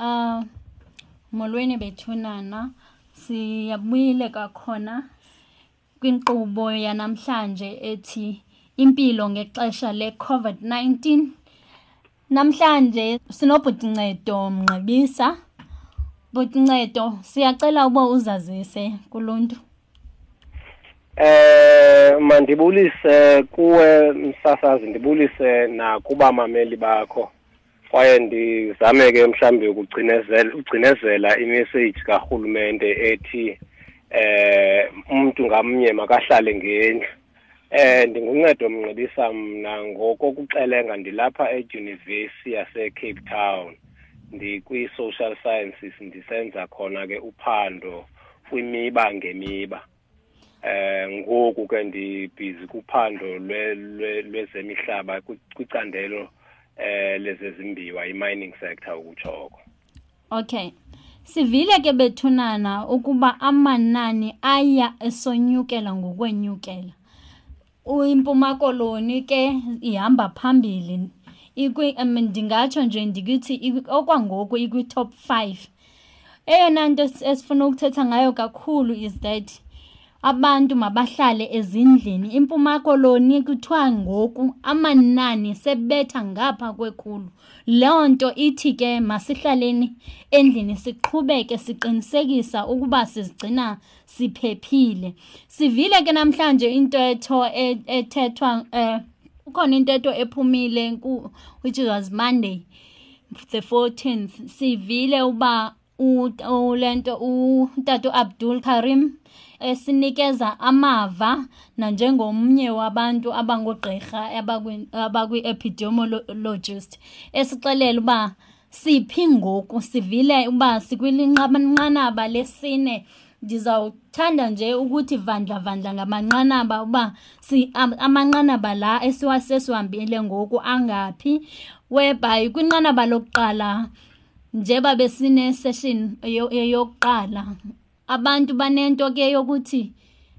Uh molweni bethunana siyabuyile kwakhona kwinkqubo yanamhlanje ethi impilo ngexesha le-COVID-19. Namhlanje sinobhutincedo Mngqibisa. Bhutincedo, siyacela uba uzazise kuluntu. Eh mandibulise kuwe msasazi ndibulise nakubamameli bakho kwaye ndizame ke mhlambi ukugcinezela ugcinezela imessage karhulumente ethi eh umuntu ngamnye makahlale ngendlu. Eh ndinguncedo mnqibisa mna ngokokuxelenga ndilapha edyunivesi yase-cape town. Ndikwi-social sciences ndisenza khona ke uphando kwimiba ngemiba. Eh ngoku ke ndibhizi kuphando lwezemihlaba kwicandelo eh lezezimbiwa i-mining sector ukutshoko Okay. Sivile ke bethunana ukuba amanani aya esonyukela ngokwenyukela. Impuma Koloni ke ihamba phambili. Ikwi ndingatsho nje ndikithi okwangoku ikwi top 5. Eyona nto esifuna ukuthetha ngayo kakhulu is that abantu mabahlale ezindlini. Impuma Koloni kuthiwa ngoku amanani sebetha ngapha kwekhulu. Loo nto ithi ke masihlaleni endlini siqhubeke siqinisekisa ukuba sizigcina siphephile. Sivile ke namhlanje intetho ethethwa eh kukhona intetho ephumile which was Monday the 14th sivile uba ulento utata Abdul Karim esinikeza amava nanjengomnye wabantu abangogqirha abakwi-epidemiologist esixelela uba siphi ngoku sivile uba sikwilinqanaba lesine. Ndizawuthanda nje ukuthi vandla vandla ngamanqanaba uba si amanqanaba la esiwasesiwambile ngoku angaphi. Whereby kwinqanaba lokuqala njeba besine session yokuqala abantu banento ke yokuthi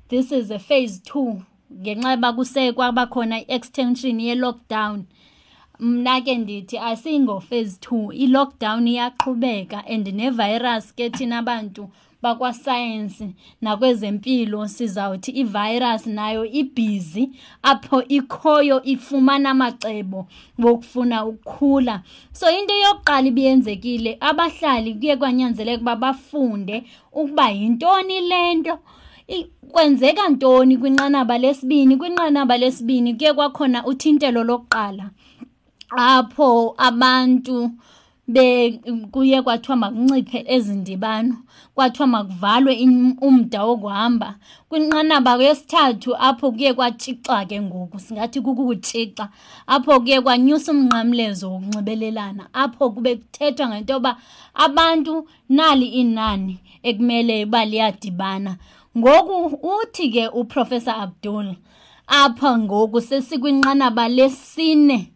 this is a phase 2 ngenxa yoba kusekwa bakhona i-extension ye-lockdown. Mna ke ndithi asingo phase 2 i-lockdown iyaqhubeka and nevirus ke thina abantu bakwasayensi nakwezempilo sizawuthi ivirus nayo ibhizi apho ikhoyo ifumana amacebo wokufuna ukukhula. So into yokuqala ibiyenzekile abahlali kuye kwanyanzeleka uba bafunde ukuba yintoni le nto. Kwenzeka ntoni kwinqanaba lesibini? Kwinqanaba lesibini kuye kwakhona uthintelo lokuqala apho abantu kuye kwathiwa makunciphe ezindibano kwathiwa makuvalwe umda wokuhamba. Kwinqanaba yesithathu apho kuye kwatshixa ke ngoku singathi kukutshixa apho kuye kwanyusa umnqamlezo wokunxibelelana apho kube kuthethwa ngento yoba abantu nali inani ekumele uba liyadibana. Ngoku uthi ke uprofessor abdul apha ngoku sesikwinqanaba lesine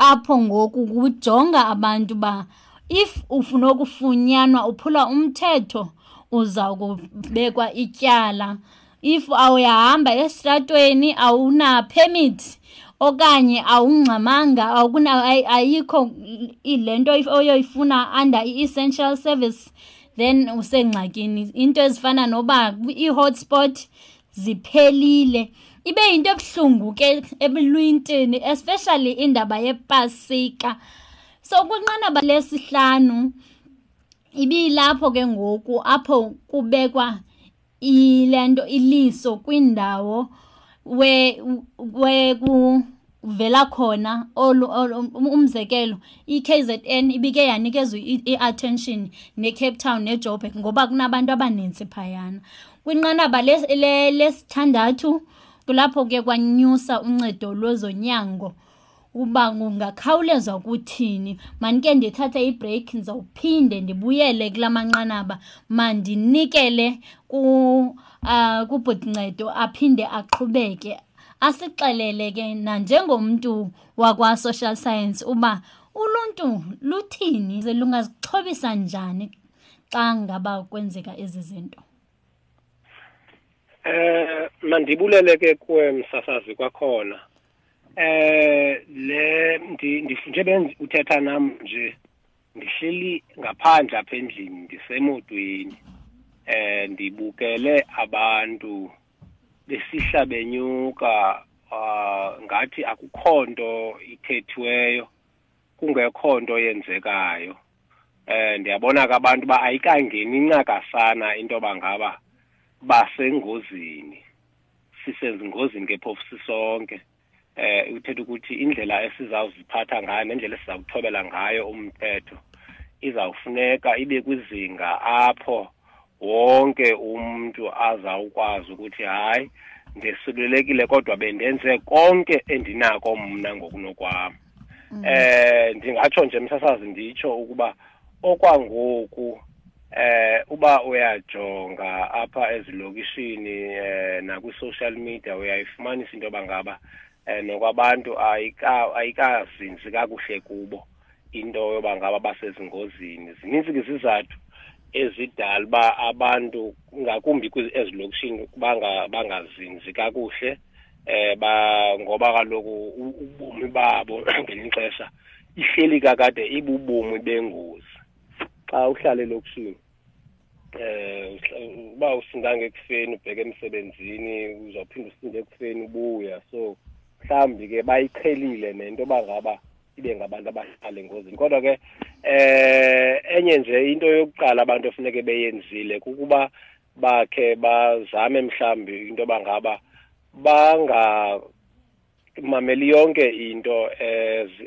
apho ngoku kujonga abantu ba if ufuna ukufunyanwa uphula umthetho uza kubekwa ityala. If awuyahamba esitratweni awuna permit okanye awungxamanga awukuna ayikho le nto oyoyifuna under i-essential service then usengxakini. Into ezifana noba i-hotspot ziphelile. Ibe yinto ebuhlungu ke ebulwintini especially indaba yepasika. So kwinqanaba lesihlanu ibilapho ke ngoku apho kubekwa ilento iliso kwindawo we we kuvela khona umzekelo i-KZN ibike yanikezwa i-attention ne-Cape Town ne-Joburg ngoba kunabantu abaninzi phayana. Kwinqanaba lesithandathu kulapho ke kwanyusa uncedo lwezonyango uba kungakhawulezwa kuthini mandike ndithathe ibreak ndizawuphinde ndibuyele kula manqanaba mandinikele uh, kubhutincedo aphinde aqhubeke. Asixelele ke nanjengomntu wakwa-social science uba uluntu luthini ze lungazixhobisa njani xa ngaba kwenzeka ezi zinto. Eh mandibulele ke kuwe msasazi kwakhona. Eh le benzi uthetha nam nje ndihleli ngaphandle apha endlini ndisemotweni eh ndibukele abantu besihla benyuka uh, ngathi akukho nto ithethiweyo kungekho nto yenzekayo eh ndiyabona ke abantu ba ayikangeni incakasana into bangaba basengozini. Sisezingozini ke phofu sisonke eh uthetha ukuthi indlela esizawuziphatha ngayo nendlela esizawuthobela ngayo umthetho izawufuneka ibe kwizinga apho wonke umuntu azawukwazi ukuthi hayi ndesulelekile kodwa bendenze konke endinako mna ngokunokwam. Mm. eh ndingatsho nje msasazi nditsho ukuba okwangoku eh uba uyajonga apha ezilokishini eh nakwi-social media uyayifumanisa into bangaba eh nokwabantu ayikazinzi kakuhle kubo into yoba ngaba basezingozini. Zininzi ke izizathu ezidala uba abantu ngakumbi ezilokishini bangazinzi kakuhle eh ba ngoba kaloku ubomi babo ngelinye ixesha ihleli kakade ibubomi bengozi. Xa uhlala elokishini eh uba usindanga ekufeni ubheke emsebenzini uzawuphinda usinde ekufeni ubuya. So mhlawumbi ke bayiqhelile nento bangaba ibe ngabantu abahlala engozini. Kodwa ke eh enye nje into yokuqala abantu efuneke beyenzile kukuba bakhe bazame mhlambi into bangaba banga mameli yonke into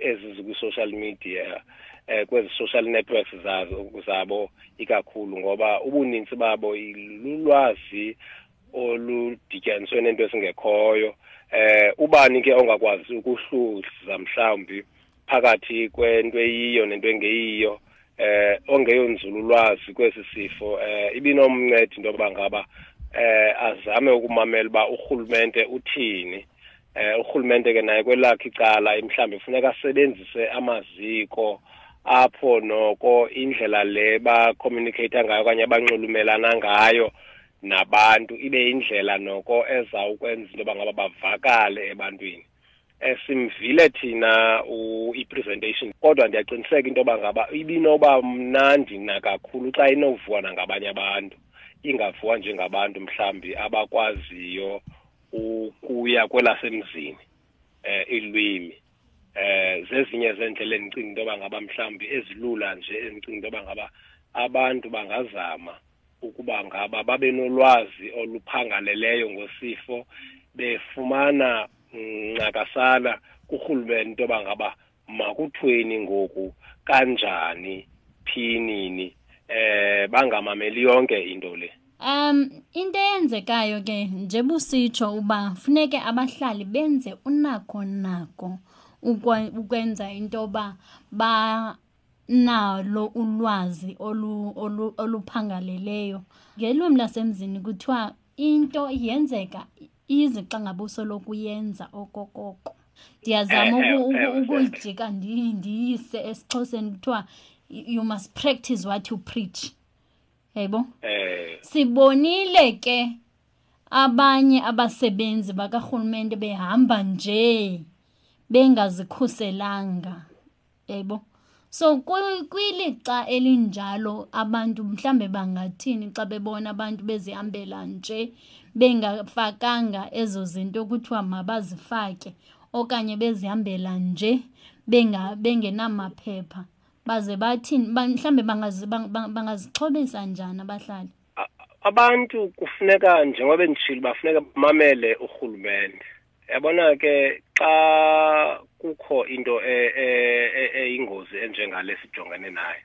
ezizikwi-social media. Eh kwezi social networks zazo zabo ikakhulu ngoba ubuninzi babo lulwazi oludityaniswe nento esingekhoyo. Eh ubani ke ongakwazi ukuhluza mhlawumbi phakathi kwento eyiyo nento engeyiyo eh ongeyonzululwazi kwesi sifo? Eh ibinomncedi into yoba ngaba eh azame ukumamela uba urhulumente uthini. Eh urhulumente ke naye kwelakhe icala mhlawumbi kufuneka asebenzise amaziko apho noko indlela le bacommunicate ngayo okanye abanxulumelana ngayo nabantu ibe indlela noko ezawukwenza into yoba ngaba bavakale ebantwini. Esimvile thina i-presentation kodwa ndiyaqiniseka into yoba ngaba ibinoba mnandi nakakhulu xa inovuwa nangabanye abantu ingavuwa njengabantu mhlambi abakwaziyo ukuya kwelasemzini eh ilwimi eh zezinye zendlela endicinga into yoba ngaba mhlambi ezilula nje endicinga into yoba ngaba abantu bangazama ukuba ngaba babe nolwazi oluphangaleleyo ngosifo befumana ncakasana kurhulumente into yoba ngaba makuthweni ngoku kanjani phi nini eh bangamameli yonke into le. Um into eyenzekayo ke nje busitsho uba funeke abahlali benze unako nako. Ukwenza into yoba banalo ulwazi oluphangaleleyo. Ngelwimi lasemzini kuthiwa into yenzeka ize xa ngabe usoloku uyenza okokoko. Ndiyazama Eh, eh, eh, ukuyijika ndiyise esixhoseni kuthiwa you must practice what you preach. Yayibona eh. Sibonile ke abanye abasebenzi bakarhulumente behamba nje. Bengazikhuselanga yebo? So kwi- kwilixa elinjalo abantu mhlambe bangathini xa bebona abantu bezihambela nje bengafakanga ezo zinto kuthiwa mabazifake okanye bezihambela nje benga bengenamaphepha. Baze bathini ba- mhlambe bangazi- bang- bang- bangazixhobisa njani abahlali? A- abantu kufuneka njengoba endishilo bafuneka bamamele urhulumente. Yabona ke xa kukho into e- e- e- eyingozi enjengale sijongene nayo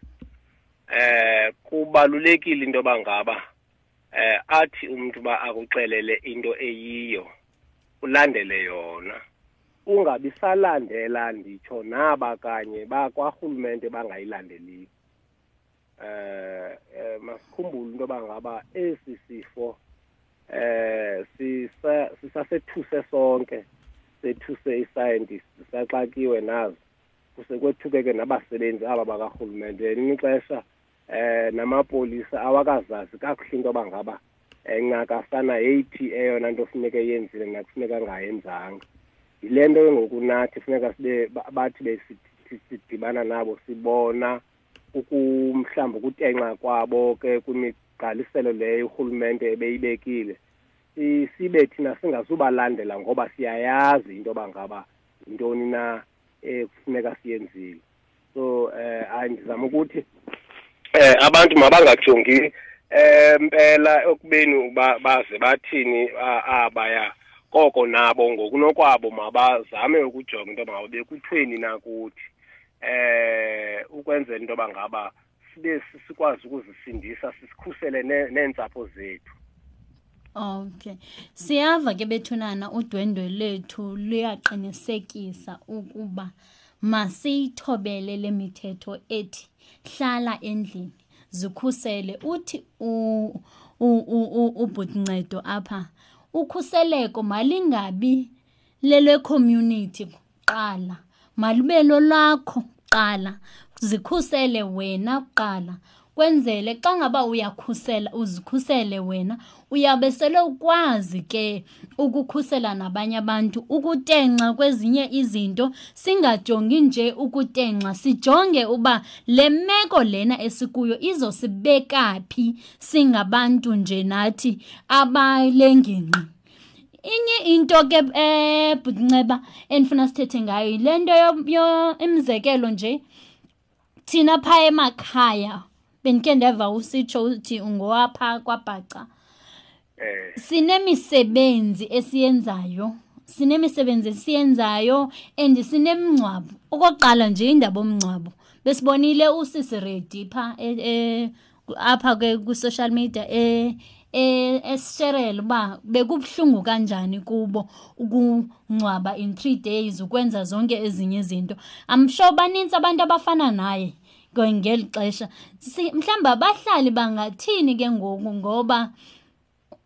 eh kubalulekile into bangaba eh athi umuntu ba akuxelele into eyiyo ulandele yona. Ungabi salandela nditsho naba kanye bakwarhulumente bangayilandeliyo eh eh, masikhumbule into bangaba esi sifo eh sisa sisasethuse sonke. Sethuse i-scientist saxakiwe nazo kusekwethuke ke nabasebenzi aba bakarhulumente. Elinye ixesha eh namapolisa awakazazi kakuhle into bangaba encakasana yeyithi eyona nto funeka yenzile nakufuneka angayenzanga yile nto ke ngoku nathi funeka sibe ba- bathi besi- sidibana nabo sibona ukumhlamba ukutenxa kwabo ke kwimigqaliselo leyo urhulumente ebeyibekile. Sibe thina singazubalandela ngoba siyayazi into yoba ngaba yintoni na ekufuneka siyenzile. So eh ndizama ukuthi eh abantu mabangajongi empela ekubeni baze bathini abaya koko nabo ngokunokwabo mabazame ukujonga into yoba bekuthweni nakuthi eh ukwenzela into ngaba sibe sikwazi ukuzisindisa sisikhusele neentsapho zethu. Okay. Siyava ke bethunana udwendwe lethu luyaqinisekisa ukuba masiyithobele lemithetho ethi hlala endlini zikhusele uthi ubhutncedo apha ukhuseleko malingabi lele community kuqala malube lolakho kuqala zikhusele wena kuqala kwenzele xa ngaba uyakhusela uzikhusele wena uyabe sele ukwazi ke ukukhusela nabanye abantu ukutenxa kwezinye izinto. Singajongi nje ukutenxa sijonge uba le meko lena esikuyo izosibeka phi singabantu nje nathi abalengingqi. Inye into ke ebhunceba endifuna sithethe ngayo yile nto imzekelo nje thina phaa emakhaya bendike ndeva usitsho uthi ungowapha kwabhaca. Eh. Sinemisebenzi esiyenzayo sinemisebenzi esiyenzayo and sinemngcwabo. Okokuqala nje indaba omngcwabo besibonile usisi ready pha apha ke ku-social media eh esisherela uba bekubuhlungu kanjani kubo ukungcwaba in three days ukwenza zonke ezinye izinto. Amsho banintsi abantu abafana naye. Ngeli xesha mhlawumbi abahlali bangathini ke ngoku ngoba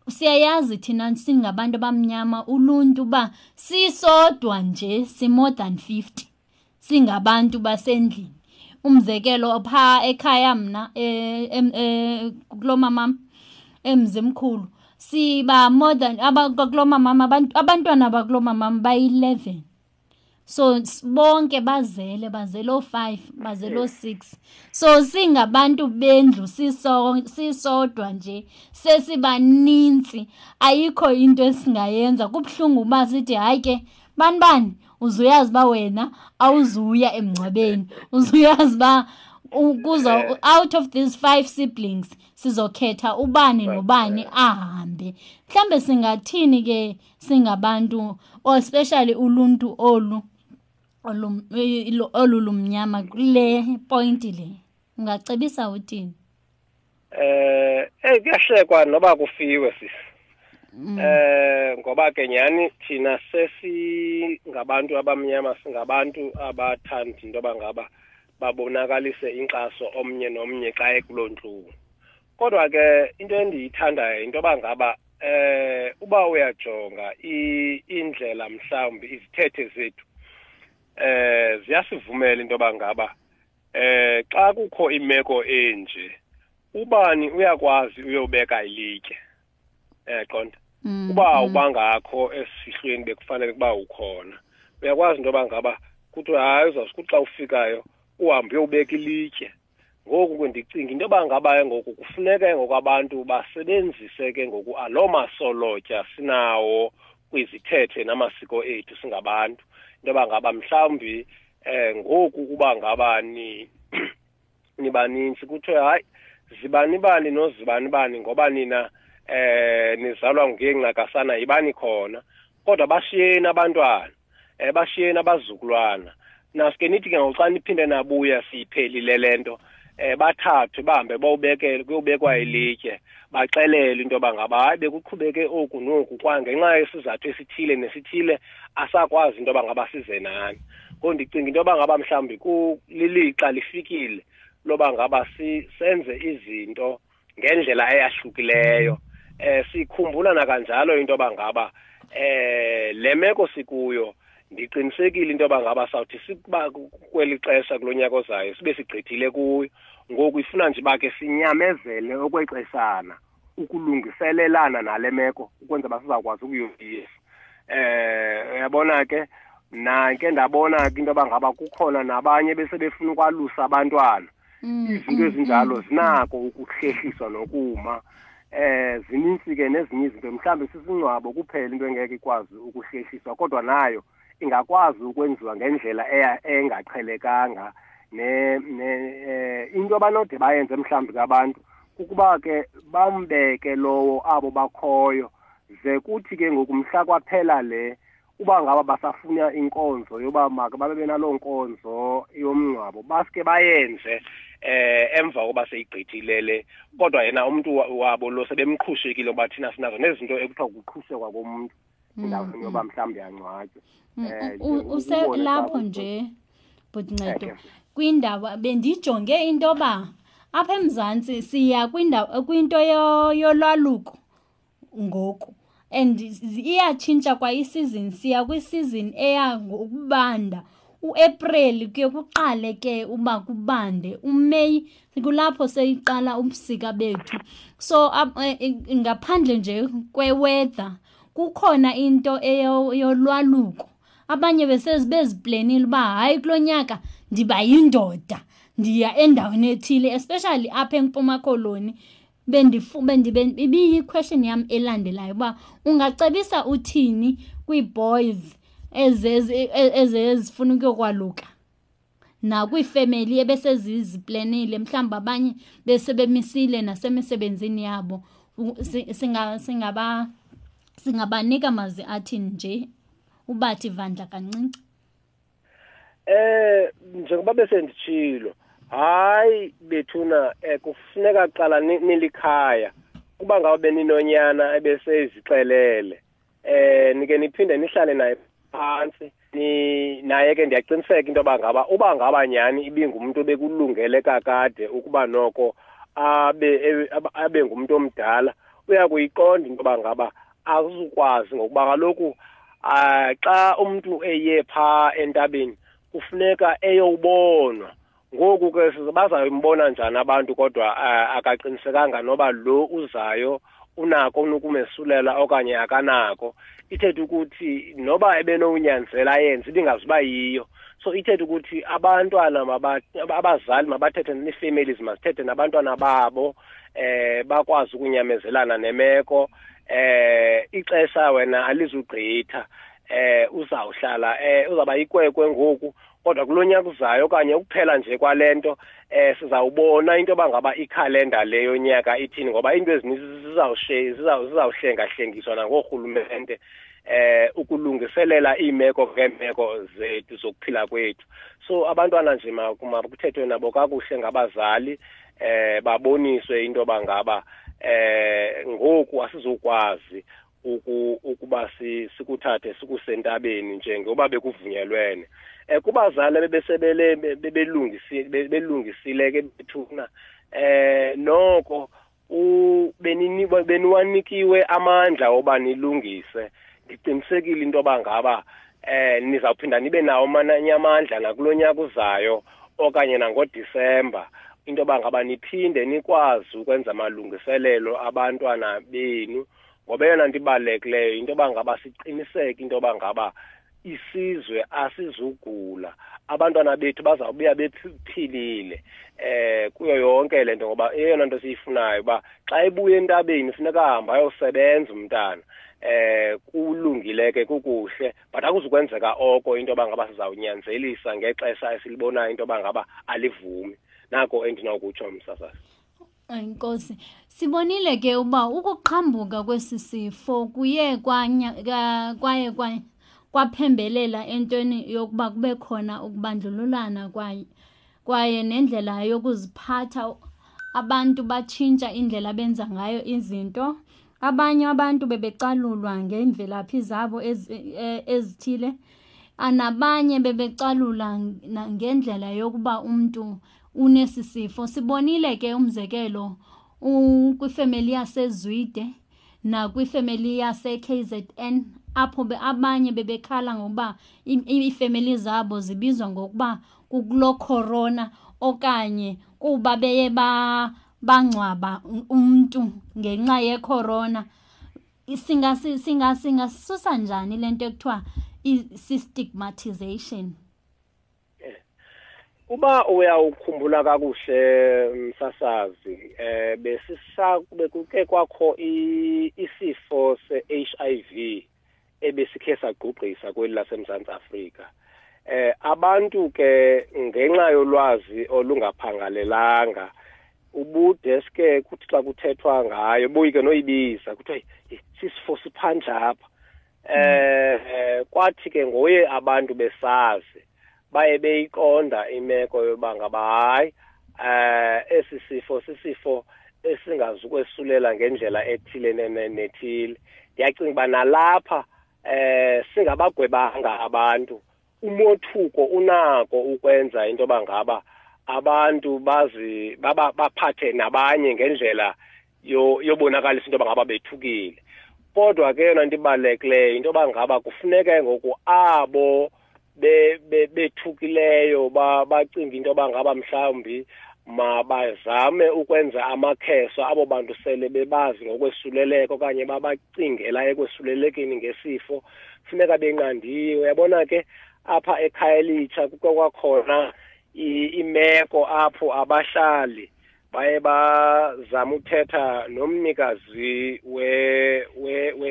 siyayazi thina singabantu abamnyama uluntu uba sisodwa nje si-more than fifty singabantu basendlini. Umzekelo phaa ekhaya mna kulo mamam emzimkhulu siba more than abakulo mamam abantwana bakulo mamam bayi-eleven. So bonke bazele bazele o5 bazele o6 so singabantu bendlu sisodwa nje sesibaninzi ayikho into esingayenza. Kubhlungu uba sithi hayi ke bani bani uzuyazi ba wena awuzuya emngcwabeni. Uzuyazi ba kuzo out of these five siblings sizokhetha ubani nobani ahambe. Mhlambe singathini ke singabantu especially uluntu olu olu lumnyama kule point le. Ungacebisa uthini? Eh eh kuyahlekwa noba kufiwe sisi eh ngoba ke nyani thina sesingabantu abamnyama singabantu abathanda into abangaba babonakalise inkxaso omnye nomnye xa ekuloo ntlungu kodwa ke into endiyithandayo into abangaba eh uba uyajonga indlela mhlawumbi izithethe zethu eh ziyasivumela into bangaba eh xa kukho imeko enje ubani uyakwazi uyobeka ilitye? Eh qonda? Uba ubangakho esihlweni bekufanele kuba ukhona uyakwazi into bangaba kuthiwa hayi uzawusukuthi xa ufikayo uhambe uyobeka ilitye. Ngoku ndicinga into bangaba ngoku kufuneka ngoku abantu basebenzise ke ngoku aloo masolotya sinawo kwizithethe namasiko ethu singabantu. Into bangaba mhlawumbi eh ngoku uba ngabani nibaninzi kuthiwe hayi zibani bani nozibani bani ngoba nina eh nizalwa ngengcakasana yibani khona. Kodwa bashiyeni abantwana eh bashiyeni abazukulwana. Nasike nithi ke ngoxa niphinde nabuya siyiphelile lento eh bathathwe bahambe bawubekele kuyobekwa ilitye baxelele into bangaba bekuqhubeke oku noku kwangenxa yesizathu esithile nesithile asakwazi into bangaba size nani. Ngoku ndicinga into bangaba mhlawumbi kulilixa lifikile loba ngaba senze izinto ngendlela eyahlukileyo. Eh sikhumbula nakanjalo into bangaba eh le meko sikuyo ndiqinisekile into bangaba sawuthi sikuba kweli xesha kulonyaka ozayo sibe sigqithile kuyo. Ngoku ifuna nje bake sinyamezele okwexeshana ukulungiselelana nale meko ukwenza basizawukwazi ukuyoyisa eh uyabona ke? Mna ke ndabona ke into bangaba kukhona nabanye bese befuna ukwalusa abantwana. Izinto ezinjalo zinako ukuhlehliswa nokuma. Eh zininzi ke nezinye izinto mhlawumbe sisingcwabo kuphela into engeke ikwazi ukuhlehliswa kodwa nayo ingakwazi ukwenziwa ngendlela engaqhelekanga ne ne eh, into abanode bayenze mhlawumbi kabantu kukuba ke bambeke lowo abo bakhoyo. Ze kuthi ke ngokumhla kwaphela le uba ngaba basafuna inkonzo yoba make babe benaloo nkonzo yomngcwabo baske bayenze eh emva koba seyigqithilele kodwa yena umuntu wabo lo sebemqhushekile uba thina sinazo nezinto ekuthiwa kuqhushekwa komuntu. Endaweni mm, yoba mm. mhlawumbe yangcwatywa mm, eh, uselapho nje bhutincedo kwindawo bendijonge into yoba apha emzantsi siya kwinto yolwaluko ngoku. And iyatshintsha kwa isizini siya kwisizini eya ngokubanda. uApril kuye kuqale ke uba kubande. uMay kulapho seyiqala ubusika bethu. So e, e, ngaphandle nje kweweather kukhona into yolwaluko abanye besezibeziplenile uba hayi kulo nyaka ndiba yindoda ndiya endaweni ethile especially apha empuma koloni. Ibiyi-question yam elandelayo uba ungacebisa uthini kwii-boys ezezifuna ukuyokwaluka? Nakwiifemeli ebeseziziplenile mhlawumbi abanye besebemisile nasemisebenzini yabo. Singaba singabanika mazwi athini nje ubathi vandla kancinci? Eh njengoba besenditshilo hayi bethuna eh, kufuneka qala nilikhaya. Kuba ngabe beninonyana ebesezixelele. Eh nike niphinde nihlale naye phansi. Ni naye ke ndiyaqiniseka into yoba ngaba uba ngaba nyhani ibingumuntu obekulungele kakade ukuba noko abe abe ngumuntu omdala uya kuyiqonda into yoba ngaba akuzukwazi ngokuba kaloku um xa umntu eye phaa entabeni kufuneka eyowubonwa. Ngoku ke bazayimbona njani abantu kodwa uh, akaqinisekanga noba lo uzayo unako unukumesulela okanye akanako. Ithethe ukuthi noba ebenowunyanzela ayenze ibingazuba yiyo. So ithethe ukuthi abantwana abazali mabathethe nee-families mazithethe nabantwana babo eh bakwazi ukunyamezelana nemeko. Eh ixesha wena alizugqitha eh uzawuhlala eh uzaba yikwekwe ngoku kodwa kulonyaka uzayo okanye ukuphela nje kwalento eh sizawubona into bangaba ikhalenda leyo nyaka ithini ngoba into ezininzi zizawushe zizawuhlenga hlengiswa nangorhulumente eh ukulungiselela iimeko ngeemeko zethu zokuphila kwethu. So abantwana nje makuthethwe nabo kakuhle ngabazali eh baboniswe into bangaba eh ngoku asizokwazi ukuba sikuthathe sikusentabeni nje ngoba bekuvunyelwene. Eh kubazali bebesebele bebelungisile belungisile ke bethuna eh noko ubenini beniwanikiwe amandla oba nilungise. Ndiqinisekile into yoba ngaba eh nizawuphinda nibe nawo amanye amandla nakulonyaka uzayo okanye nangodisemba. Into yoba ngaba niphinde nikwazi ukwenza amalungiselelo abantwana benu ngoba eyona nto ibalulekileyo into yoba ngaba siqiniseke into yoba ngaba isizwe asizugula. Abantwana bethu bazawubuya bephilile eh kuyo yonke lento ngoba eyona nto siyifunayo uba xa ebuya entabeni funeka ahambe ayosebenza umntana eh kulungile ke kukuhle. But akuzukwenzeka oko into yoba ngaba sizawunyanzelisa ngexesha esilibonayo into yoba ngaba alivumi. Nako endinawukutsho msasasi Enkosi. Sibonile ke uba ukuqhambuka kwesi sifo kuye kwanya kwaye kwaphembelela entweni yokuba kube khona ukubandlululana kwaye kwaye nendlela yokuziphatha. Abantu batshintsha indlela benza ngayo izinto. Abanye abantu bebecalulwa ngemvelaphi zabo e, ezithile. Nabanye bebecalula ngendlela yokuba umntu unesi sifo sibonile ke umzekelo kwifemeli yasezwide nakwifemeli yase-KZN apho abanye bebekhala ngokuba iifemeli zabo zibizwa ngokuba kukulo corona okanye kuba beye bangcwaba umntu ngenxa yecorona. Singasisusa njani le nto ekuthiwa i-stigmatization uba uyawukhumbula kakuhle msasazi eh besisa bekuke kwakho isifo se-HIV ebesikhe sagqugqisa kweli lasemzantsi afrika. Eh abantu ke ngenxa yolwazi olungaphangalelanga ubudeske kuthi xa kuthethwa ngayo boyike noyibiza kuthiwa sisifo siphandla apha. Eh kwathi ke ngoye abantu besazi baye beyiqonda imeko yoba ngaba hayi eh esi sifo sisifo esingazukwesulela ngendlela ethile nethile. Ndiyacinga uba nalapha eh singabagwebanga abantu. Umothuko unako ukwenza into yoba ngaba abantu bazi baba baphathe nabanye ngendlela yobonakalisa into yoba ngaba bethukile. Kodwa ke yona nto ibalulekileyo into yoba ngaba kufuneka ngoku abo bethukileyo bacinga into yoba ngaba mhlawumbi mabazame ukwenza amakheso abo bantu sele bebazi ngokwesuleleko okanye babacingela ekwesulelekeni ngesifo funeka benqandiwe. Uyabona ke apha ekhaya elitsha kukho kwakhona imeko apho abahlali baye bazama uthetha nomnikazi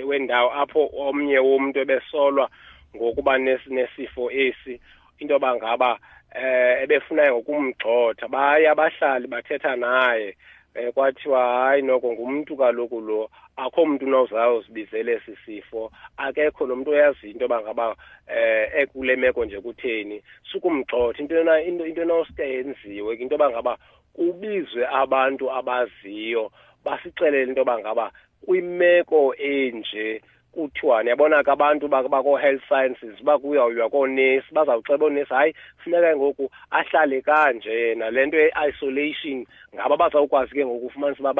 wendawo apho omnye womuntu ebesolwa ngokuba nesifo esi into yoba ngaba eh ebefunayo ngokumgxotha baye abahlali bathetha naye eh kwathiwa hayi noko ngumuntu kaloku lo akho muntu unozawuzibizele esi sifo akekho nomuntu oyaziyo into yoba ngaba eh ekule meko nje kutheni sukumgxotha. Into into into enoske yenziwe into yoba ngaba kubizwe abantu abaziyo basixelele into yoba ngaba kwimeko enje kuthiwani yabona ke abantu bako-health sciences bakuyawuyiwa koonesi bazawuceba oonesi hayi funeka ngoku ahlale kanje yena le nto ye-isolation ngaba bazawukwazi ke ngoku ufumanisa uba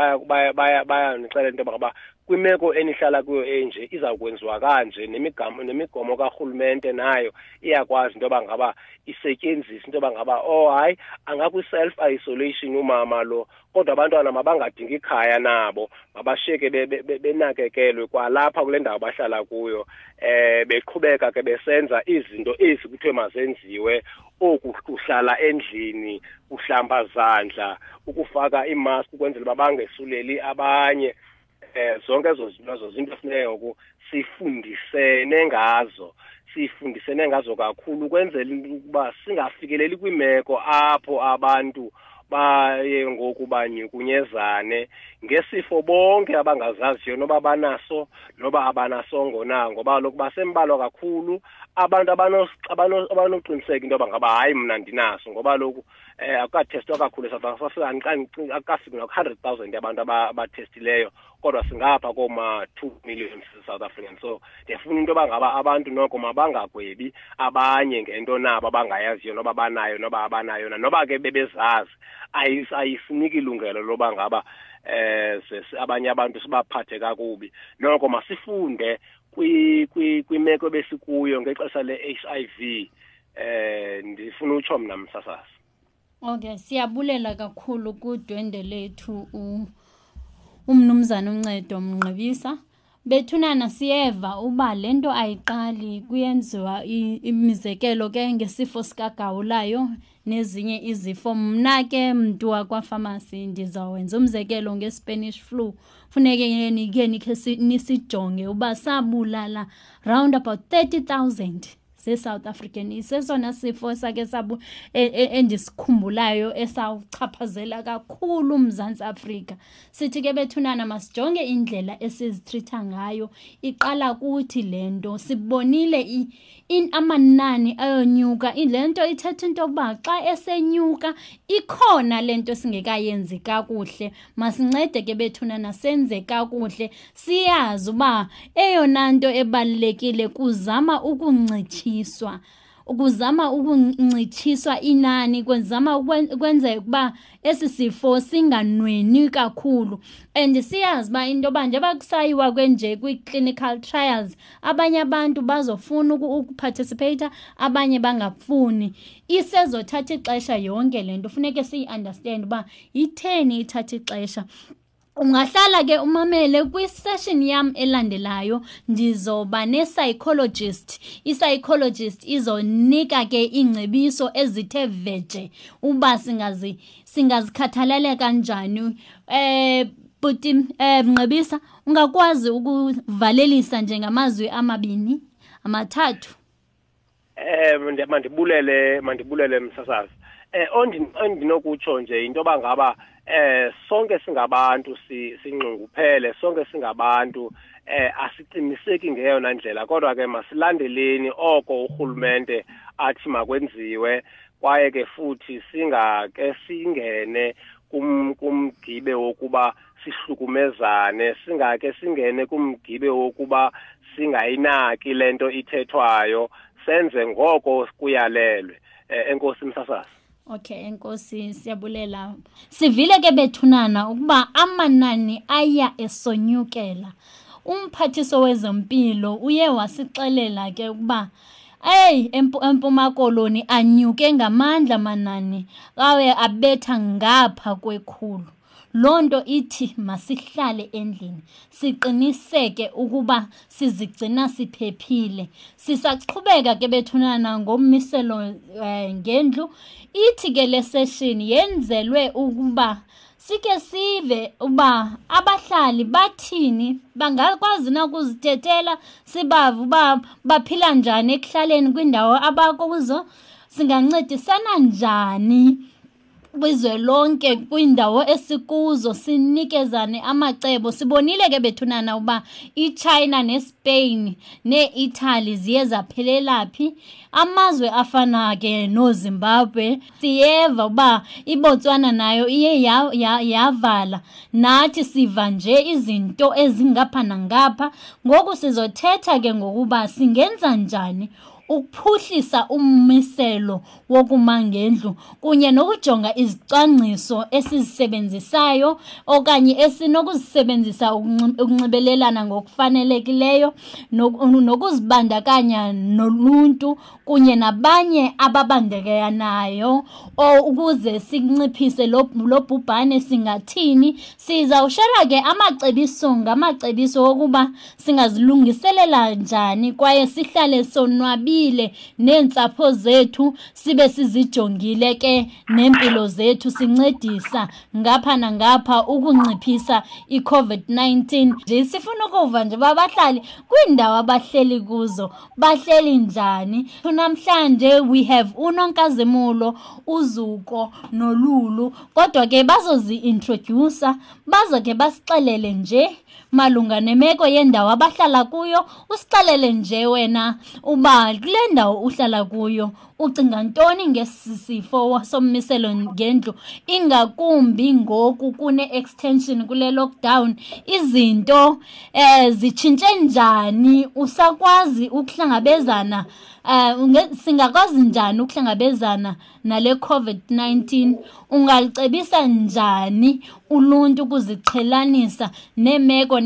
bayanixelela into yoba ngaba kwimeko enihlala kuyo enje izawukwenziwa kanje nemigomo nemigomo karhulumente nayo iyakwazi into yoba ngaba isetyenziswe into yoba ngaba oh hayi angakwi-self isolation umama lo kodwa abantwana mabangadingi ikhaya nabo mabashiyeke benakekelwe kwalapha kule ndawo bahlala kuyo eh beqhubeka ke besenza izinto ezi kuthiwe mazenziwe. Oku kuhlala endlini uhlamba zandla ukufaka imask ukwenzela uba bangesuleli abanye. Eh zonke ezo zinto ezo zinto efuneke ngoku sifundisene ngazo sifundisene ngazo kakhulu ukwenzela ukuba singafikeleli kwiimeko apho abantu baye ngoku banyukunyezane ngesifo bonke abangazaziyo noba banaso noba abanasongo na ngoba kaloku basembalwa kakhulu abantu abanoqiniseka into yoba ngaba hayi mna ndinaso ngoba loku um akukathestwa kakhulu esouth africa. Akukafiki naku-hundred thousand yabantu abathestileyo kodwa singapha kooma-two million south african so ndiyafuna into yoba ngaba abantu noko mabangagwebi abanye ngento nabo abangayaziyo noba banayo noba abanayo na. Noba ke bebezazi ayisiniki ilungelo loba ngaba eh abanye abantu sibaphathe kakubi. Noko masifunde kwimeko besikuyo ngexesha le-HIV eh ndifuna utsho mna msasasi okay siyabulela kakhulu kudwende lethu umnumzana uncedo mnqibisa. Bethunana siyeva uba le nto ayiqali kuyenziwa imizekelo ke ngesifo sikagawulayo nezinye izifo. Mna ke mntu wakwafamasi ndizawwenza umzekelo ngespanish flu. Funeke nikhe nikhe nisijonge uba sabulala round about 30 000 se-south african isesona sifo sake sabu endisikhumbulayo esawuchaphazela kakhulu umzantsi afrika. Sithi ke bethunana masijonge indlela esizitritha ngayo iqala kuthi le nto sibonile amanani ayonyuka le nto ithetha into yokuba xa esenyuka ikhona le nto singekayenzi kakuhle. Masincede ke bethunana senze kakuhle. Siyazi uba eyona nto ebalulekile kuzama ukuncitshiswa. Ukuzama ukuncitshiswa inani kwenzama ukwenzeka ukuba esi sifo singanweni kakhulu. And siyazi uba into yoba njengoba kusayiwa kwenje kwii-clinical trials abanye abantu bazofuna ukuparticipata abanye bangafuni. Isezothatha ixesha yonke le nto funeke siyi-understand uba itheni ithatha ixesha. Ungahlala ke umamele kwi-session yam elandelayo. Ndizoba ne-psychologist. I-psychologist izonika ke iingcebiso ezithe veje uba singazi singazikhathalela kanjani eh buti eh Mnqebisa ungakwazi ukuvalelisa njengamazwi amabini amathathu? Eh mandibulele mandibulele msasazi. Eh ondinokutsho nje into yoba ngaba eh sonke singabantu sinxunguphele sonke singabantu eh asiqiniseki ngeyona ndlela. Kodwa ke masilandeleni oko urhulumente athi makwenziwe kwaye ke futhi singake singene kumgibe wokuba sihlukumezane singake singene kumgibe wokuba singayinaki lento ithethwayo. Senze ngoko kuyalelwe. Eh, enkosi msasazi. Okay enkosi siyabulela. Sivile ke bethunana ukuba amanani aya esonyukela. Umphathiso wezempilo uye wasixelela ke ukuba Ey empuma koloni anyuke ngamandla manani awe abetha ngapha kwekhulu. Lonto ithi masihlale endlini siqiniseke ukuba sizigcina siphephile. Sisaqhubeka ke bethunana ngommiselo eh, ngendlu. Ithi ke le session yenzelwe ukuba sike sive uba abahlali bathini bangakwazi na ukuzithethela sibave uba baphila njani ekuhlaleni kwindawo abakuzo. Singancedisana njani? Kwizwe lonke kwindawo esikuzo sinikezane amacebo. Sibonile ke bethunana uba iChina neSpain neItaly ziye zaphelela phi amazwe afana ke noZimbabwe siyeva uba iBotswana nayo iye yavala. Nathi siva nje izinto ezingapha nangapha. Ngoku sizothetha ke ngokuba singenza njani ukuphuhlisa ummiselo wokuma ngendlu kunye nokujonga izicwangciso esizisebenzisayo okanye esinokuzisebenzisa ukunxibelelana ngokufanelekileyo nokuzibandakanya noluntu kunye nabanye ababandakanyanayo ukuze sinciphise lo bhubhane singathini sizawushara ke amacebiso ngamacebiso wokuba singazilungiselela njani kwaye sihlale sonwabile neentsapho zethu sibe sizijongile ke nempilo zethu sincedisa ngapha nangapha ukunciphisa i-COVID-19 nje sifuna ukuva nje babahlali kwiindawo abahleli kuzo bahleli njani? Namhlanje we have unonkazimulo uzuko nolulu. Kodwa ke bazozi-introduca bazo ke basixelele nje malunga nemeko yendawo abahlala kuyo usixelele nje wena uba kule ndawo uhlala kuyo ucinga ntoni ngesi sifo sommiselo ngendlu ingakumbi ngoku kune-extension kule lockdown. Izinto eh zitshintshe njani? Usakwazi ukuhlangabezana uh, singakwazi njani ukuhlangabezana nale COVID-19 ungalicebisa njani uluntu ukuziqhelanisa neemeko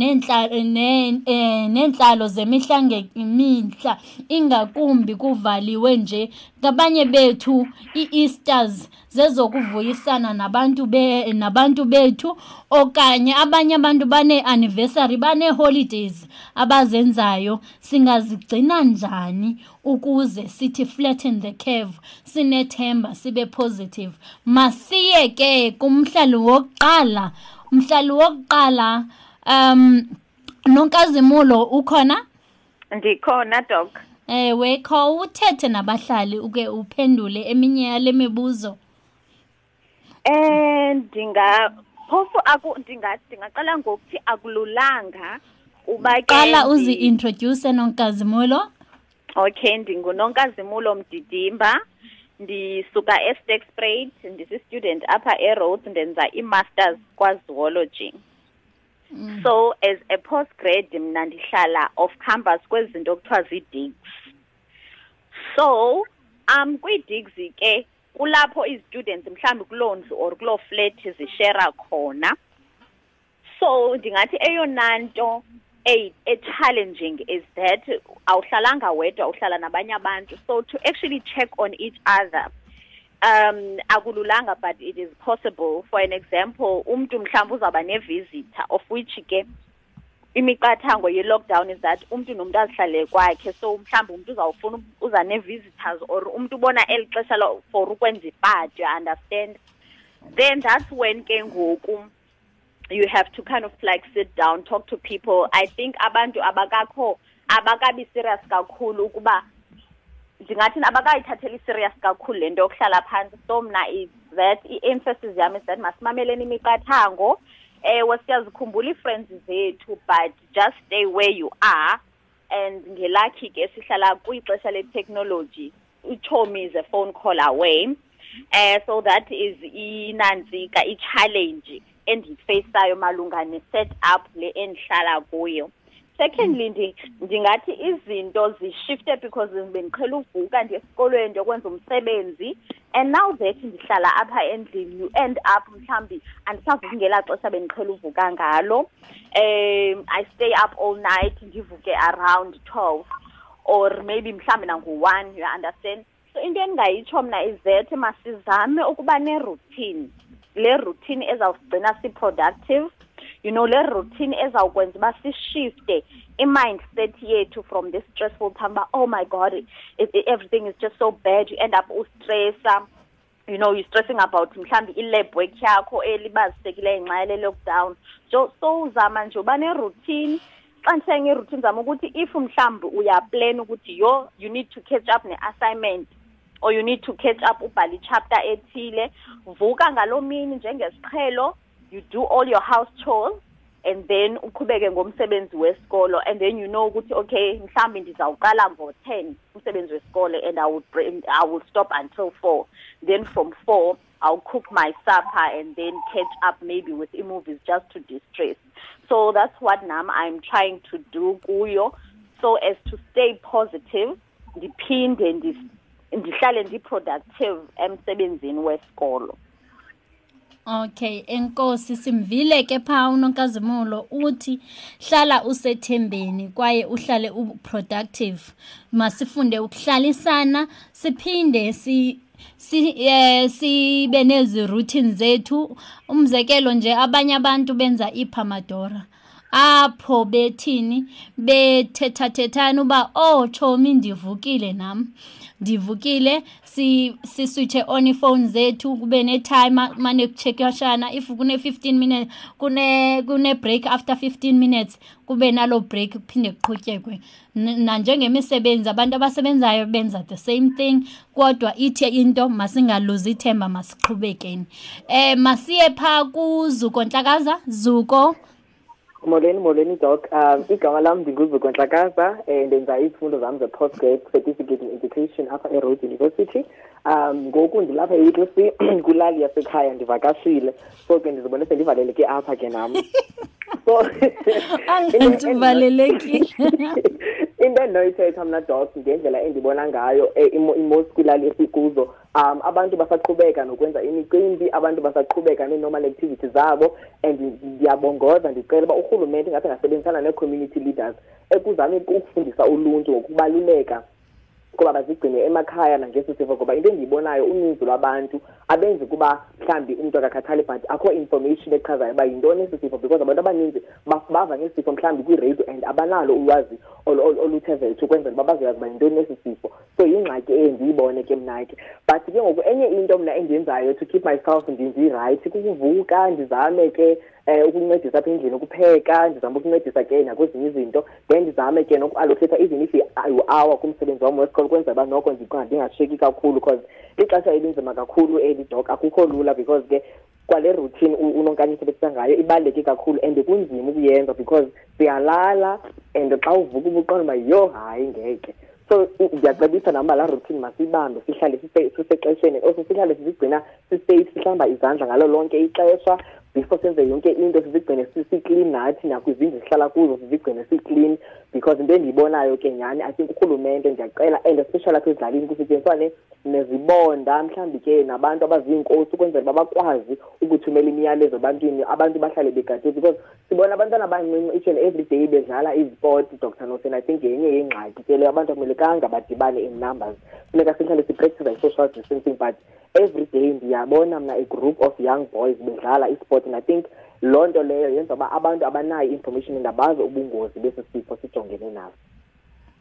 neentlalo zemihla ngemihla? Ingakumbi kuvaliwe nje ngabanye bethu ii-easters zezokuvuyisana nabantu be nabantu bethu okanye abanye abantu banee-anniversary banee-holidays abazenzayo. Singazigcina njani ukuze sithi flatten the curve sinethemba sibe positive? Masiye ke kumhlali wokuqala umhlali wokuqala um nonkazimulo ukhona? Ndikhona doc. Ewe kho uthethe nabahlali uke uphendule eminye yale mibuzo. Eh ndinga phofu aku ndingaqala ngokuthi akululanga kuba ke qala uzi-introduce nonkazimulo okay ndingunonkazimulo mdidimba. Ndisuka eStaxspruit ndisi-student apha eRhodes ndenza i-masters kwa-zoology mm. so as a postgrad mna ndihlala off campus kwezi zinto kuthiwa zii-digs. So um kwii-digs ke kulapho izistudents mhlawumbi kuloo ndlu or kuloo flat zishera khona. So ndingathi eyona nto e-challenging is that awuhlalanga wedwa uhlala nabanye abantu. So to actually check on each other um akululanga but it is possible. For an example umuntu mhlawumbe uzawuba ne-visitor of which ke imiqathango ye-lockdown is that umuntu nomuntu azihlale kwakhe. So mhlawumbe umuntu uzawufuna uza ne-visitors or umuntu ubona eli xesha for ukwenza ipati understand? Then that's when ke ngoku you have to kind of like sit down talk to people. I think abantu abakakho abakabi serious kakhulu ukuba ndingathi abakayithatheli serious kakhulu le nto yokuhlala phantsi so mna is that i-emphasis yam is that masimameleni imiqathango ewe siyazikhumbula ii-friends zethu but just stay where you are. And ngelakhi ke sihlala kwixesha le-technology uchomi is a phone call away. Uh, so that is inantsika i-challenge endiyifaceayo malunga ne-set up le endihlala kuyo. Secondly ndingathi izinto zishifte because bendiqhela uvuka ndiye esikolweni ndiyokwenza umsebenzi. And now that ndihlala apha endlini you end up mhlawumbi andisavuki ngelaa xesha bendiqhela uvuka ngalo. Um i stay up all night ndivuke around twelve or maybe mhlawumbi nangu-one you understand? So into endingayitsho mna is that masizame ukuba neroutine. Le routine ezawusigcina si-productive you know le routine ezawukwenza uba sishifte i-mindset yethu from this stressful time uba oh my god it, it, everything is just so bad you end up ustressa you know you're stressing about mhlawumbi i-lab work yakho elibazisekileyo nxa yale lockdown. So so uzama nje uba ne-routine. Xa ndithe nge-routine zama ukuthi if mhlawumbi uyaplan ukuthi yo you need to catch up ne-assignment or you need to catch up ubhale ichapter ethile vuka ngaloo mini njengesiqhelo you do all your house chores and then uqhubeke ngomsebenzi wesikolo and then you know ukuthi okay mhlambi ndizawuqala ngo-10 umsebenzi wesikole and I will, I will stop until 4 then from 4 I'll cook my supper and then catch up maybe with movies just to distress so that's what nam I'm trying to do kuyo. So as to stay positive ndiphinde ndihlale ndi-productive emsebenzini wesikolo Okay enkosi simvile ke pha unonkazimulo uthi hlala usethembeni kwaye uhlale uproductive masifunde ukuhlalisana siphinde si si eh sibe nezi routines zethu. Umzekelo nje abanye abantu benza iphamadora apho bethini bethethathethana uba oh chomi ndivukile nami ndivukile. Si siswitche on ifone zethu kube netime mane kucheckashana if kune 15 minutes kune kune break after 15 minutes kube nalo break kuphinde kuqhutyekwe. Nanjengemisebenzi abantu abasebenzayo benza the same thing kodwa ithi into masingaluzi ithemba masiqhubekeni. Eh masiye pha kuzuko nhlakaza zuko molweni molweni doc. Um igama lam ndinguzuko ntlakaza um ndenza izifundo zam ze-postgrad certificate in education apha eroad university um ngoku ndilapha e-UTC kwilali yasekhaya ndivakashile. So ke ndizibone sendivaleleke apha ke nam. So angandivalelekile into endinoyithetha mna doc ngendlela endibona ngayo imost kwilali esikuzo um abantu basaqhubeka nokwenza imicimbi abantu basaqhubeka nee-normal activities zabo and ndiyabongoza ndicela uba urhulumente ngathi angasebenzisana nee-community leaders ekuzame ukufundisa uluntu ngokubaluleka kuba bazigcine emakhaya nangesi sifo ngoba into endiyibonayo uninzi lwabantu abenzi kuba mhlawumbi umntu akakhathali but akho information echazayo uba yintoni esi sifo because abantu abaninzi bava ngesi sifo mhlawumbi kwiradio and abanalo ulwazi oluthe vethu ukwenzela uba bazoyazi uba yintoni esi sifo. So yingxaki eye ndiyibone ke mna ke. But ke ngoku enye into mna endiyenzayo to keep myself ndirayithi kukuvuka ndizame ke um ukuncedisa apha endlini ukupheka ndizame ukuncedisa ke nakwezinye izinto. Then ndizame ke nokualokhetha even if yi-hour kumsebenzi wam wesikolo ukwenzela uba noko ndingasheki kakhulu because ixesha elinzima kakhulu eli dok akukho lula because ke kwale routine unonkani isebenzisa ngayo ibaluleke kakhulu and kunzima ukuyenza because siyalala and xa uvuka ubuqonda uba yho hayi ngeke. So ndiyacebisa nam uba laa routine masiyibambe sihlale sisexesheni also sihlale sizigcina sisafe sihlamba izandla ngalo lonke ixesha. Before senze yonke into sizigcine sisi-clean nathi nakwizindlu sihlala kuzo sizigcine si-clean. Because into endiyibonayo ke nyhani i think urhulumente ndiyacela and especially apha ezilalini kusetyenziswane nezibonda. Mhlawumbi ke nabantu abaziinkosi ukwenzela uba bakwazi ukuthumela imiyalezo ebantwini abantu bahlale begade. Because sibona abantwana abancinci each and every day bedlala iziport dr nosen i think yenye yengxaki ke leyo abantu akumelekanga badibane in numbers. Funeka sihlale sipractice i-social distancing but every day ndiyabona mna a-group of young boys bedlala isport and i think loo nto leyo yenza uba abantu abanayo i-information and abazi ubungozi besi sifo sijongene naso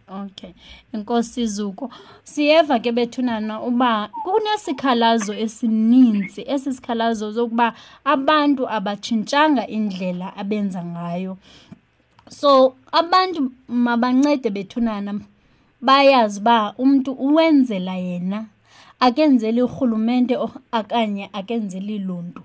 Okay. Enkosi Zuko. Siyeva ke bethunana uba kunesikhalazo esininzi esisikhalazo zokuba abantu abatshintshanga indlela abenza ngayo. So abantu mabancede bethunana bayazi ba umuntu uwenzela yena akenzeli urhulumente akanye akenzeli luntu.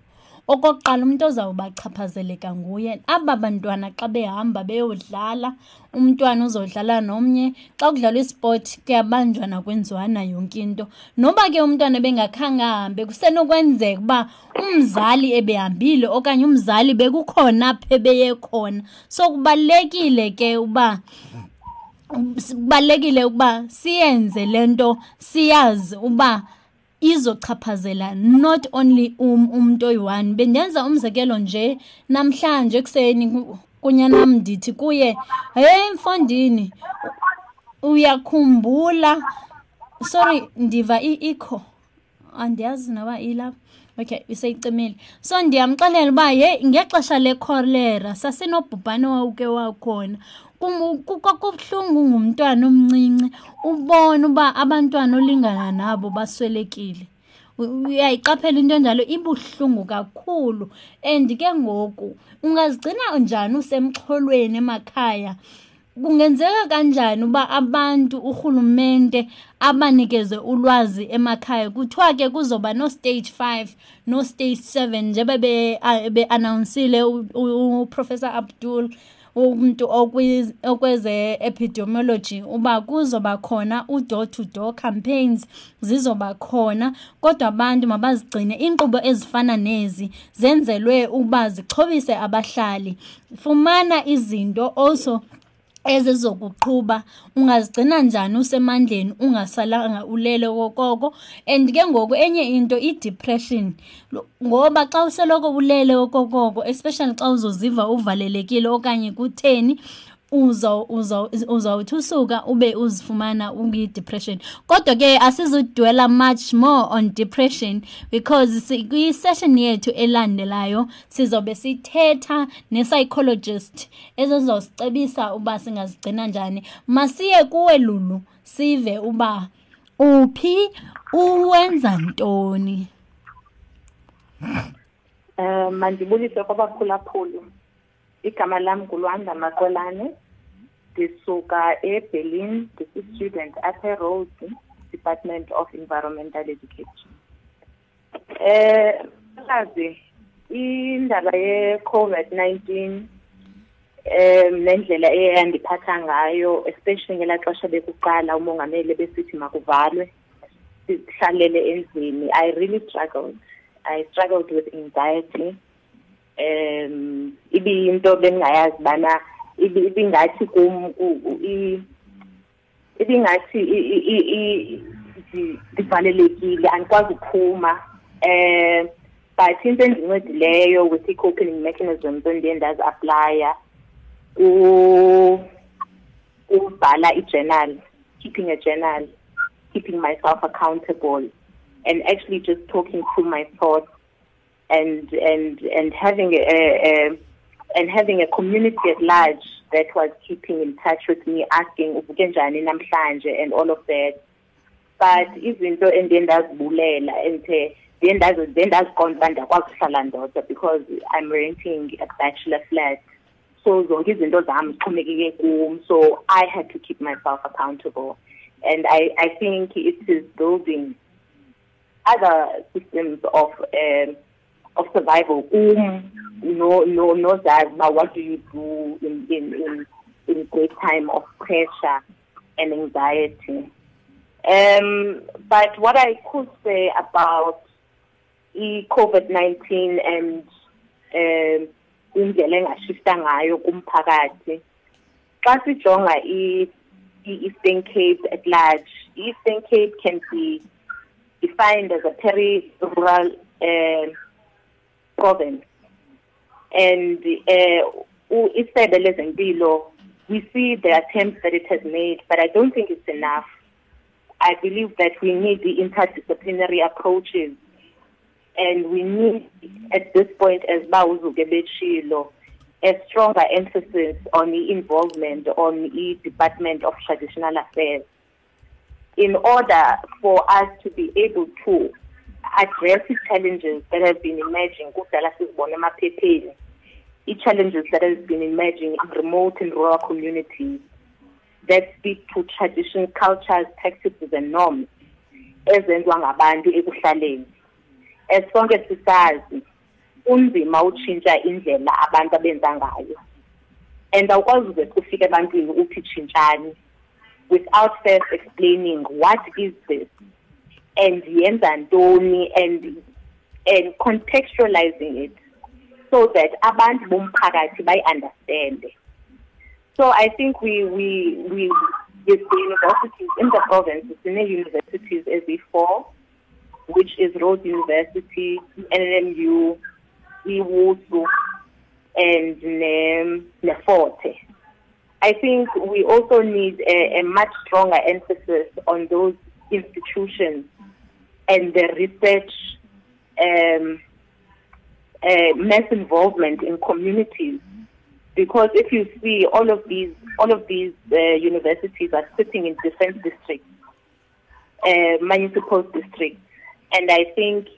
Okokuqala umuntu ozawubachaphazeleka nguye. Aba bantwana xa behamba beyodlala umntwana uzodlala nomnye. Xa kudlalwa isport kuyabanjwa nakwenziwana yonke into. Noba ke umntwana bengakhange ahambe kusenokwenzeka uba umzali ebehambile okanye umzali bekukhona apho ebeye khona. So kubalulekile ke uba kubalulekile ukuba siyenze le nto siyazi uba izochaphazela not only um umuntu oyi-one bendenza umzekelo nje namhlanje ekuseni kunye nam ndithi kuye hey mfondini uyakhumbula? Sorry ndiva ikho andiyazi noba ilapha okay iseyicimile so ndiyamxelela uba ye ngexesha lekholera sasinobhubhane wawuke wakhona kwakubuhlungu ngumntwana omncinci. Ubone uba abantwana olingana nabo baswelekile. Uyayiqaphela into enjalo? Ibuhlungu kakhulu. And ke ngoku ungazigcina njani usemxholweni emakhaya? Kungenzeka kanjani uba abantu urhulumente abanikeze ulwazi emakhaya? Kuthiwa ke kuzoba no-stage five no-stage seven njebe be-anawunsile uprofessor abdul umuntu okweze-epidemiology uba kuzoba khona u-door to door campaigns zizoba khona. Kodwa abantu mabazigcine iinkqubo ezifana nezi zenzelwe uba zixhobise abahlali. Fumana izinto also ezizokuqhuba ungazigcina njani usemandleni ungasalanga ulele okokoko and ke ngoku enye into i-depression. Ngoba xa usoloko ulele okokoko especially xa uzoziva uvalelekile okanye kutheni uzawuthi usuka ube uzifumana ukwi-depression kodwa ke asizudwela much more on depression because kwi-session yethu elandelayo sizobe sithetha ne-psychologist ezizosicebisa uba singazigcina njani. Masiye kuwe lulu sive uba uphi uwenza ntoni? Um mandibulise kwabaphulaphuli igama lam ngulwanda makwelane. Ndisuka eberlin ndisi-student apha eroads department of environmental education. Um kazi indaba ye-covid-19 um nendlela eyandiphatha ngayo especially ngelaa xesha bekuqala umongameli besithi makuvalwe sihlalele endlini. I really struggled. I struggled with anxiety. Um ibiyinto bendingayazi ubana ibingathi kum ibingathi ndivalelekile andikwazi uphuma um but into endincedileyo with i-coping mechanisms endiye ndazi-aplya ubhala i-journal keeping a journal keeping myself accountable and actually just talking through my thoughts. And and and having a, a and having a community at large that was keeping in touch with me asking uvuke njani namhlanje? and all of that. But even izinto endiye ndazibulela enthe ndiye ndaziqonda uba ndiyakwazi ukuhlala ndodwa because i'm renting a bachelor flat. So zonke izinto zam zixhomekeke kum. So i had to keep myself accountable. And i i think it is building other systems of um, of survival um no no no that but what do you do in in in in great time of pressure and anxiety. Um but what i could say about e covid-19 and um indlela engashifta xa sijonga i-eastern cape at large i-eastern cape can be defined as a peri-rural uh, province and uh, isebe lezempilo we see the attempts that it has made but i don't think it's enough. I believe that we need the interdisciplinary approaches. And we need at this point as bawuzuke bechilo a stronger emphasis on the involvement on the Department of Traditional Affairs in order for us to be able to address the challenges that have been emerging. Challenges that have been emerging in remote and rural communities that speak to traditional cultures, practices and norms ezenziwa ngabantu ekuhlaleni. As sonke sisazi unzima utshintsha indlela abantu abenza ngayo. And awukwazi uze ufike ebantwini uthi tshintshani without first explaining what is this and yenza ntoni and and contextualizing it so that abantu bomphakathi bayi-understande so i think we we we with the universities in the province sine-universities eziyi-four which is Rhodes University, NNMU, iWusu, and Neforte. I think we also need a, a much stronger emphasis on those institutions and the research um, uh, mass involvement in communities. Because if you see all of these, all of these uh, universities are sitting in defense districts, uh, municipal districts, and I think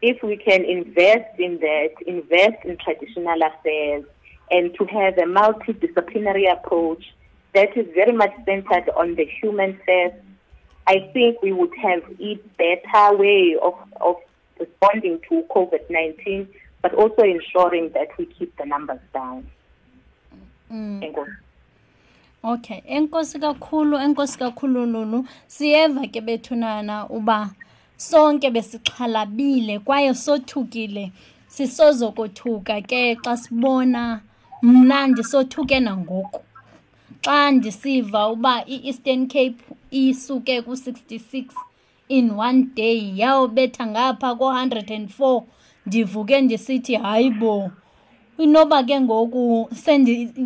if we can invest in that, invest in traditional affairs, and to have a multidisciplinary approach that is very much centered on the human first, I think we would have a better way of, of responding to COVID 19, but also ensuring that we keep the numbers down. Mm. Okay, enkosi kakhulu, enkosi kakhulu Lulu. Siyeva ke bethunana uba sonke besixhalabile kwaye sothukile sisozokothuka ke xa sibona mna ndisothuke nangoku xa ndisiva uba i-eastern cape isuke ku-66 in one day yawubetha ngapha ko-hundred and four ndivuke ndisithi hayi bo inoba ke ngoku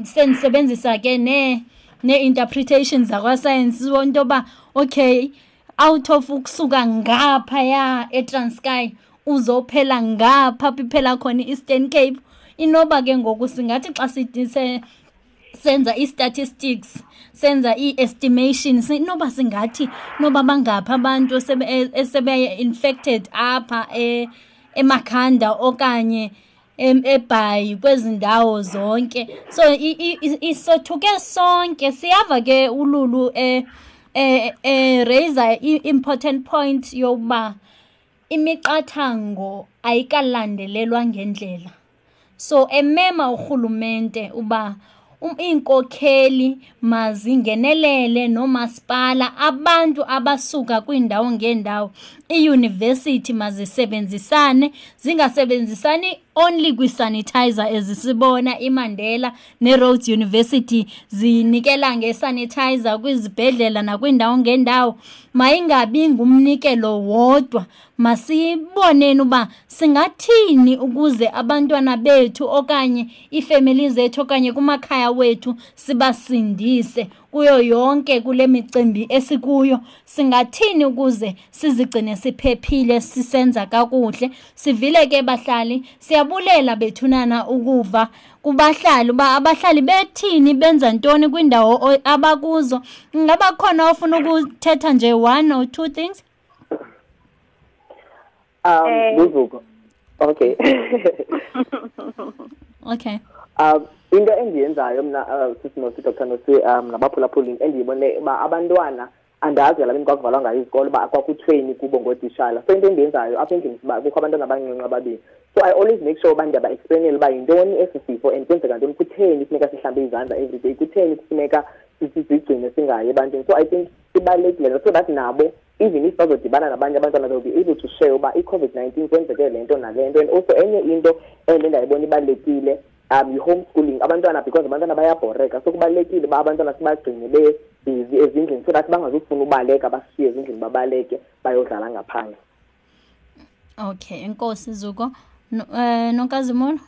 sendisebenzisa ke nee-interpretations zakwasayensi into yoba okay out of ukusuka ngaphaya eTranskei uzophela ngapha phiphela khona i-Eastern Cape. Inoba ke ngoku singathi xa sithi senza i-statistics senza i-estimation noba singathi noba bangaphi abantu esebe-infected apha e, emakhanda okanye ebhayi kwezi ndawo zonke. So isothuke sonke. Siyava ke ululu um eh eh raise important point yokuba imiqathango ayikalandelelwa ngendlela. So emema urhulumente uba iinkokheli mazingenelele noomasipala abantu abasuka kwiindawo ngeendawo iiyunivesithi mazisebenzisane zingasebenzisani only kwisanitizer ezisibona imandela nerhodes university. Zinikela ngesanitizer kwizibhedlela nakwiindawo ngeendawo mayingabi ngumnikelo wodwa. Masiboneni uba singathini ukuze abantwana bethu okanye iifemeli zethu okanye kumakhaya wethu sibasindise. Kuyo yonke kule micimbi esikuyo. Singathini ukuze sizigcine siphephile sisenza kakuhle? Sivile ke bahlali siyabulela bethunana ukuva kubahlali uba abahlali bethini benza ntoni kwindawo abakuzo? Ngaba khona ofuna ukuthetha nje one or two things? Um buzuko okay. Okay. Um into endiyenzayo mna uh, sisinosi dr. Nosi um nabaphulaphuli endiyibone uba abantwana andazi yalabeni kwakuvalwa ngayo izikolo uba kwakuthweni kubo ngootishala so into endiyenzayo apha endlini siba kukho abantwana abancinci ababini. So i always make sure uba ndiyaba-explainele uba yintoni esi sifo and kwenzeka ntoni kutheni kufuneka sihlambe izandla everyday kutheni kufuneka sigcine singayi ebantwini. So i think ibalulekile so that nabo even if bazodibana nabanye abantwana they'll be able to share uba i-covid-19 kwenzeke le nto nale nto. And also enye into endendayibona ibalulekile um yi-homeschooling abantwana because abantwana bayabhoreka. So kubalulekile uba abantwana sibagcine bebhizi ezindlini so that bangazufuna ubaleka bashiye ezindlini babaleke bayodlala ngaphandle. Okay enkosi zuko. No, uh, nonkazimulo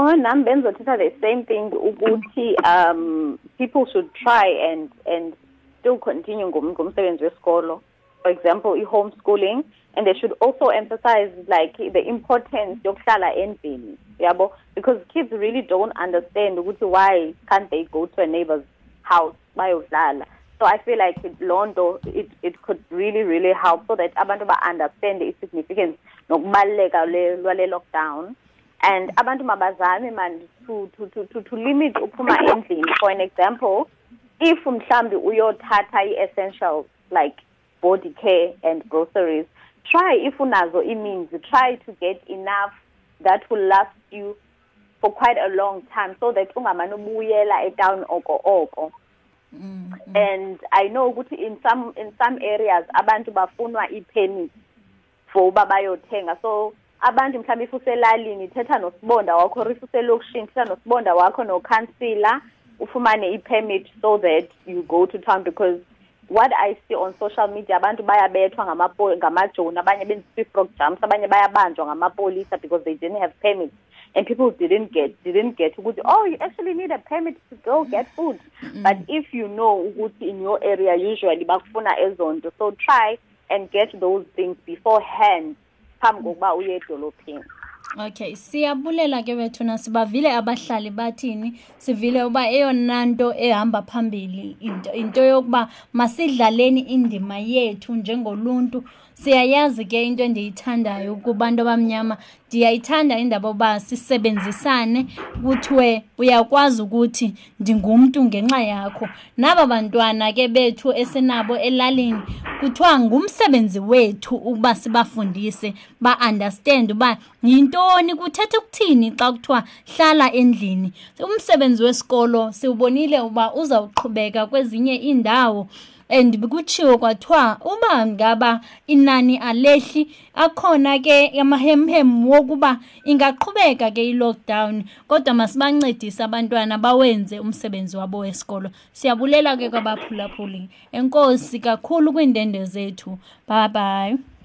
Oh, nami benzothetha the same thing ukuthi um people should try and and still continue ngom- ngomsebenzi wesikolo. For example, i-homeschooling and they should also emphasize like the importance yokuhlala endlini. Yabo because kids really don't understand why can't they go to a neighbor's house bayodlala. So I feel like it, Londo, it, it could really, really help so that abantu ba understand the significance nokubaluleka le- lwale lockdown. and abantu mabazame man to to to to, to limit uphuma endlini for an example if mhlambi uyothatha i-essentials like body care and groceries. Try if unazo i-means try to get enough that will last you for quite a long time so that ungamane ubuyela etown oko oko. Mm-hmm. And i know ukuthi in some in some areas abantu bafunwa i-permit for uba bayothenga. So abantu mhlawumbe if uselalini thetha nosibonda wakho or if uselokishini thetha nosibonda wakho nokhansila ufumane i-permit so that you go to town because what i see on social media abantu bayabethwa ngamajoni abanye benza i-frog jumps abanye bayabanjwa ngamapolisa because they didn't have permits. And people didn't get didn't get ukuthi oh you actually need a permit to go get food. But if you know ukuthi in your area usually bakufuna ezonto. So try and get those things beforehand phambi kokuba uye edolophini okay siyabulela ke bethuna sibavile abahlali bathini sivile uba eyona nto ehamba phambili into, into yokuba masidlaleni indima yethu njengoluntu siyayazi ke into endiyithandayo kubantu abamnyama. Ndiyayithanda indaba yoba sisebenzisane kuthiwe uyakwazi ukuthi ndingumntu ngenxa yakho. Naba bantwana ke bethu esinabo elalini kuthiwa ngumsebenzi wethu ukuba sibafundise ba-understand uba yintoni kuthetha ukuthini xa kuthiwa hlala endlini. Umsebenzi wesikolo siwubonile uba uzawuqhubeka kwezinye iindawo. And kutshiwo kwathiwa uba ngaba inani alehli akhona ke amahemhem wokuba ingaqhubeka ke i-lockdown. Kodwa masibancedise abantwana bawenze umsebenzi wabo wesikolo. Siyabulela ke kwabaphulaphuli. Enkosi kakhulu kwiindende zethu. Bye bye